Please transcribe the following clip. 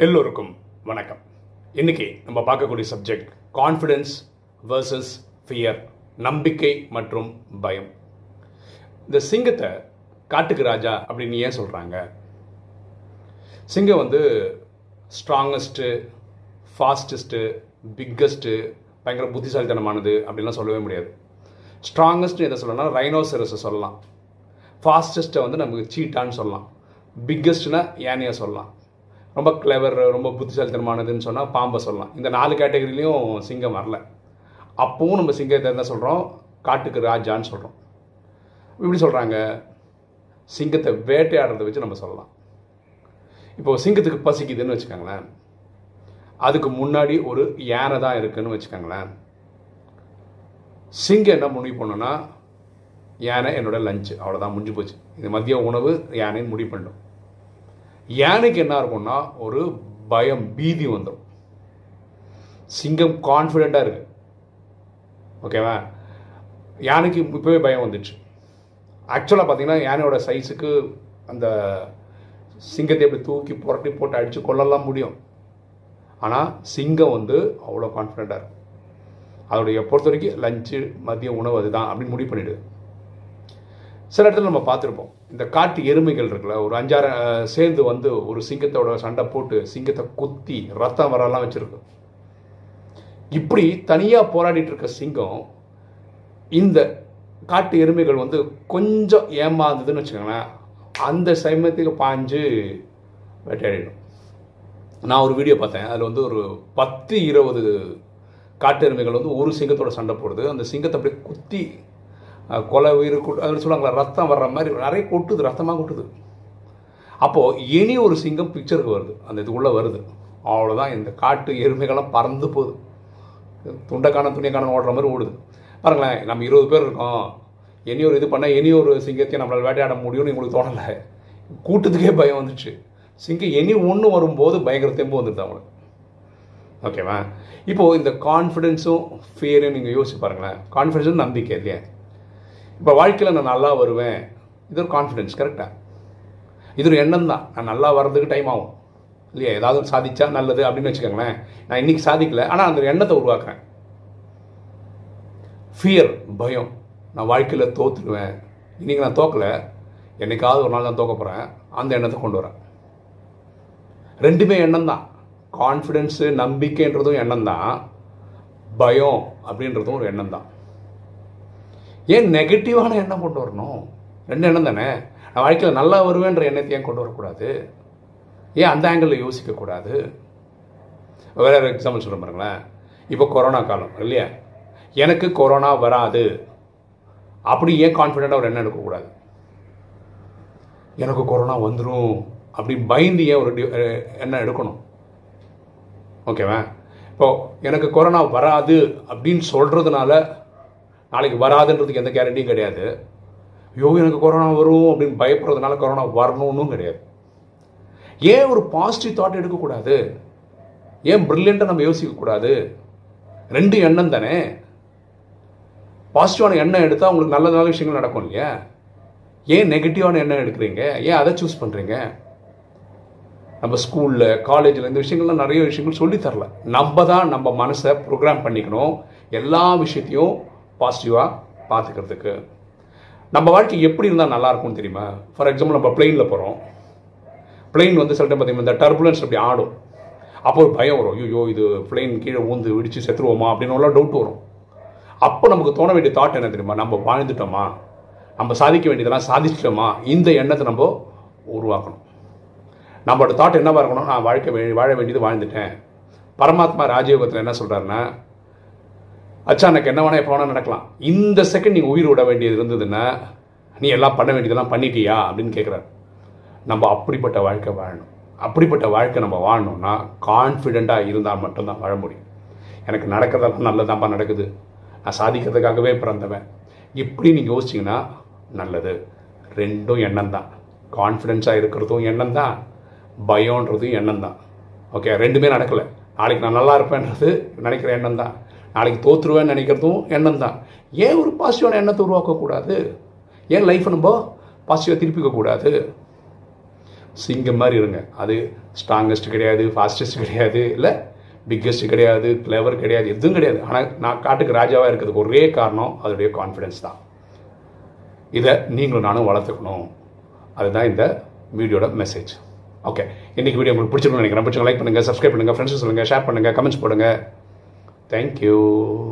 எல்லோருக்கும் வணக்கம். இன்னைக்கு நம்ம பார்க்கக்கூடிய சப்ஜெக்ட் கான்ஃபிடென்ஸ் வர்சஸ் ஃபியர் நம்பிக்கை மற்றும் பயம். இந்த சிங்கத்தை காட்டுக்கு ராஜா அப்படின்னு ஏன் சொல்கிறாங்க சிங்கம் வந்து ஸ்ட்ராங்கஸ்ட்டு ஃபாஸ்டஸ்ட்டு பிக்கஸ்ட்டு பயங்கர புத்திசாலித்தனமானது அப்படின்லாம் சொல்லவே முடியாது. ஸ்ட்ராங்கஸ்ட்டு எதை சொல்லலாம் ரைனோசரஸை சொல்லலாம். ஃபாஸ்டஸ்ட்டை வந்து நமக்கு சீட்டான்னு சொல்லலாம். பிக்கஸ்ட்னா ஏனையாக சொல்லலாம். ரொம்ப கிளவர் ரொம்ப புத்திசாலித்தனமானதுன்னு சொன்னால் பாம்பை சொல்லலாம். இந்த நாலு கேட்டகரிலையும் சிங்கம் வரல. அப்பவும் நம்ம சிங்கத்தை என்ன சொல்கிறோம் காட்டுக்கு ராஜான்னு சொல்கிறோம் இப்படி சொல்கிறாங்க சிங்கத்தை வேட்டையாடுறதை வச்சு நம்ம சொல்லலாம். இப்போது சிங்கத்துக்கு பசிக்குதுன்னு வச்சுக்கோங்களேன். அதுக்கு முன்னாடி ஒரு யானை தான் இருக்குதுன்னு வச்சுக்கோங்களேன். சிங்கம் என்ன முடிவு பண்ணோன்னா யானை என்னோட லஞ்சு அவ்வளோதான் முடிஞ்சு போச்சு. இது மதிய உணவு யானைன்னு முடிவு பண்ணும் யானைக்கு என்ன இருக்கும்னா ஒரு பயம் பீதி வந்துடும் சிங்கம் கான்ஃபிடெண்ட்டாக இருக்கு. ஓகேவா யானைக்கு இப்போவே பயம் வந்துடுச்சு ஆக்சுவலாக பார்த்தீங்கன்னா யானையோட சைஸுக்கு அந்த சிங்கத்தை எப்படி தூக்கி புரட்டி போட்டு அடித்து கொள்ளலாம் முடியும். ஆனால் சிங்கம் வந்து அவ்வளோ கான்ஃபிடெண்ட்டாக இருக்கும். அதோடைய பொறுத்த வரைக்கும் லஞ்சு மதிய உணவு அதுதான் அப்படின்னு முடிவு பண்ணிவிடுது சில இடத்துல நம்ம பார்த்துருப்போம். இந்த காட்டு எருமைகள் இருக்குல்ல ஒரு அஞ்சாறு சேர்ந்து வந்து ஒரு சிங்கத்தோட சண்டை போட்டு சிங்கத்தை குத்தி ரத்தம் வரலாம் வச்சிருக்கு. இப்படி தனியாக போராடிட்டு இருக்க சிங்கம் இந்த காட்டு எருமைகள் வந்து கொஞ்சம் ஏமாந்ததுன்னு வச்சுக்கோங்களேன் அந்த சமயத்துக்கு பாஞ்சு வேட்டையாடிடும். நான் ஒரு வீடியோ பார்த்தேன். அதில் வந்து ஒரு பத்து இருபது காட்டு எருமைகள் வந்து ஒரு சிங்கத்தோட சண்டை போடுது. அந்த சிங்கத்தை அப்படியே குத்தி கொலை உயிர் கொட்டு அதில் சொல்லுவாங்களா ரத்தம் வர்ற மாதிரி நிறைய கொட்டுது ரத்தமாக கொட்டுது. அப்போது இனி ஒரு சிங்கம் பிக்சருக்கு வருது. அந்த இதுக்குள்ளே வருது. அவ்வளோதான் இந்த காட்டு எருமைகள்லாம் பறந்து போகுது. துண்டைக்கான துணியக்கான ஓடுற மாதிரி ஓடுது. பாருங்களேன் நம்ம இருபது பேர் இருக்கோம். இனி ஒரு இது பண்ணால் இனி ஒரு சிங்கத்தையும் நம்மளால் வேட்டையாட முடியும்னு எங்களுக்கு தோணலை. கூட்டத்துக்கே பயம் வந்துச்சு. சிங்கம் இனி ஒன்று வரும்போது பயங்கர தெம்பு வந்துடுது அவங்களுக்கு ஓகேவா இப்போது இந்த கான்ஃபிடென்ஸும் ஃபியரும் நீங்கள் யோசிச்சு பாருங்களேன். கான்ஃபிடென்ஸும் நம்பிக்கை இல்லையா. இப்போ வாழ்க்கையில் நான் நல்லா வருவேன். இது ஒரு கான்ஃபிடென்ஸ் கரெக்டாக இது ஒரு எண்ணம் தான் நான் நல்லா வர்றதுக்கு டைம் ஆகும். இல்லையா? ஏதாவது சாதிச்சா நல்லது அப்படின்னு வச்சுக்கோங்களேன். நான் இன்னைக்கு சாதிக்கல ஆனால் அந்த எண்ணத்தை உருவாக்குறேன். ஃபியர் பயம். நான் வாழ்க்கையில் தோற்றுடுவேன் இன்னைக்கு நான் தோக்கலை. என்னைக்காவது ஒரு நாள் நான் தோக்க போகிறேன் அந்த எண்ணத்தை கொண்டு வரேன். ரெண்டுமே எண்ணம் தான் கான்ஃபிடென்ஸு நம்பிக்கைன்றதும் எண்ணம் தான் பயம் அப்படின்றதும் ஒரு எண்ணம் தான் ஏன் நெகட்டிவான எண்ணம் கொண்டு வரணும்? ரெண்டு எண்ணம் தானே? நான் வாழ்க்கையில் நல்லா வருவேன்ற எண்ணத்தை ஏன் கொண்டு வரக்கூடாது? ஏன் அந்த ஆங்கிளில் யோசிக்கக்கூடாது? வேற ஒரு எக்ஸாம்பிள் சொல்ல பாருங்களேன். இப்போ கொரோனா காலம் இல்லையா? எனக்கு கொரோனா வராது. அப்படி ஏன் கான்ஃபிடெண்ட்டாக ஒரு எண்ணம் எடுக்கக்கூடாது? எனக்கு கொரோனா வந்துடும் அப்படி பயந்து ஏன் ஒரு டி- எண்ணம் எடுக்கணும்? ஓகேவா இப்போது எனக்கு கொரோனா வராது அப்படின்னு சொல்கிறதுனால நாளைக்கு வராதுன்றதுக்கு எந்த கேரண்டியும் கிடையாது. ஐயோ எனக்கு கொரோனா வரும் அப்படின்னு பயப்படுறதுனால கொரோனா வரணும்னும் கிடையாது. ஏன் ஒரு பாசிட்டிவ் தாட் எடுக்கக்கூடாது? ஏன் ப்ரில்லியண்ட்டாக நம்ம யோசிக்கக்கூடாது? ரெண்டு எண்ணம் தானே. பாசிட்டிவான எண்ணம் எடுத்தால் உங்களுக்கு நல்ல நல்ல விஷயங்கள் நடக்கும் இல்லையா? ஏன் நெகட்டிவான எண்ணம் எடுக்கிறீங்க? ஏன் அதை சூஸ் பண்ணுறீங்க நம்ம ஸ்கூலில் காலேஜில் இந்த விஷயங்கள்லாம் நிறைய விஷயங்கள் சொல்லித் தரல. நம்ம தான் நம்ம மனசை ப்ரோக்ராம் பண்ணிக்கணும். எல்லா விஷயத்தையும் பாசிட்டிவாக பார்த்துக்கிறதுக்கு. நம்ம வாழ்க்கை எப்படி இருந்தால் நல்லாயிருக்கும்னு தெரியுமா? ஃபார் எக்ஸாம்பிள் நம்ம பிளெயினில் போகிறோம் பிளெயின் வந்து சில டைம் பார்த்தீங்கன்னா இந்த டர்புலன்ஸ் அப்படி ஆடும். அப்போ ஒரு பயம் வரும். ஐயோ இது பிளெயின் கீழே ஊந்து வெடிச்சு செத்துருவோமா அப்படின்னு டவுட் வரும். அப்போ நமக்கு தோண வேண்டிய தாட் என்ன தெரியுமா? நம்ம வாழ்ந்துட்டோமா? நம்ம சாதிக்க வேண்டியதெல்லாம் சாதிச்சிட்டோமா? இந்த எண்ணத்தை நம்ம உருவாக்கணும். நம்மளோட தாட் என்னவாக இருக்கணும் நான் வாழ்க்கை வாழ வேண்டியது வாழ்ந்துட்டேன். பரமாத்மா ராஜயோகத்தில் என்ன சொல்கிறாருன்னா அச்சானக்கு என்ன வேணா எப்போ வேணா நடக்கலாம். இந்த செகண்ட் நீங்கள் உயிர் விட வேண்டியது இருந்ததுன்னா நீ எல்லாம் பண்ண வேண்டியதெல்லாம் பண்ணிட்டியா? அப்படின்னு கேட்குறாரு நம்ம அப்படிப்பட்ட வாழ்க்கை வாழணும். அப்படிப்பட்ட வாழ்க்கை நம்ம வாழணும்னா கான்ஃபிடெண்ட்டாக இருந்தால் மட்டும்தான் வாழ முடியும். எனக்கு நடக்கிறதெல்லாம் நல்லதாப்பா நடக்குது. நான் சாதிக்கிறதுக்காகவே பிறந்தவன். இப்படி நீங்கள் யோசிச்சிங்கன்னா நல்லது. ரெண்டும் எண்ணம் தான் கான்ஃபிடென்ஸாக இருக்கிறதும் எண்ணம் தான் பயம்ன்றதும் எண்ணம் தான் ஓகே ரெண்டுமே நடக்கலை. நாளைக்கு நான் நல்லா இருப்பேன்றது நினைக்கிற எண்ணம் தான் நாளைக்கு தோற்றுருவேன்னு நினைக்கிறதும் எண்ணம் தான் ஏன் ஒரு பாசிட்டிவான எண்ணத்தை உருவாக்கக்கூடாது? ஏன் லைஃப்பை நம்ம பாசிட்டிவாக திருப்பிக்க கூடாது? சிங்கம் மாதிரி இருங்க. அது ஸ்ட்ராங்கஸ்ட் கிடையாது ஃபாஸ்டஸ்ட் கிடையாது இல்லை பிக்கஸ்ட் கிடையாது கிளவர் கிடையாது எதுவும் கிடையாது. ஆனால் நான் காட்டுக்கு ராஜாவாக இருக்கிறதுக்கு ஒரே காரணம் அதோடைய கான்ஃபிடென்ஸ் தான். இதை நீங்களும் நானும் வளர்த்துக்கணும். அதுதான் இந்த வீடியோட மெசேஜ் ஓகே இன்றைக்கி வீடியோ உங்களுக்கு பிடிச்சிருக்கணும்னு நினைக்கிறேன். பிடிச்சவங்க லைக் பண்ணுங்கள் சப்ஸ்கிரைப் பண்ணுங்கள் ஃப்ரெண்ட்ஸ் சொல்லுங்கள் ஷேர் பண்ணுங்கள் கமெண்ட்ஸ் Thank you.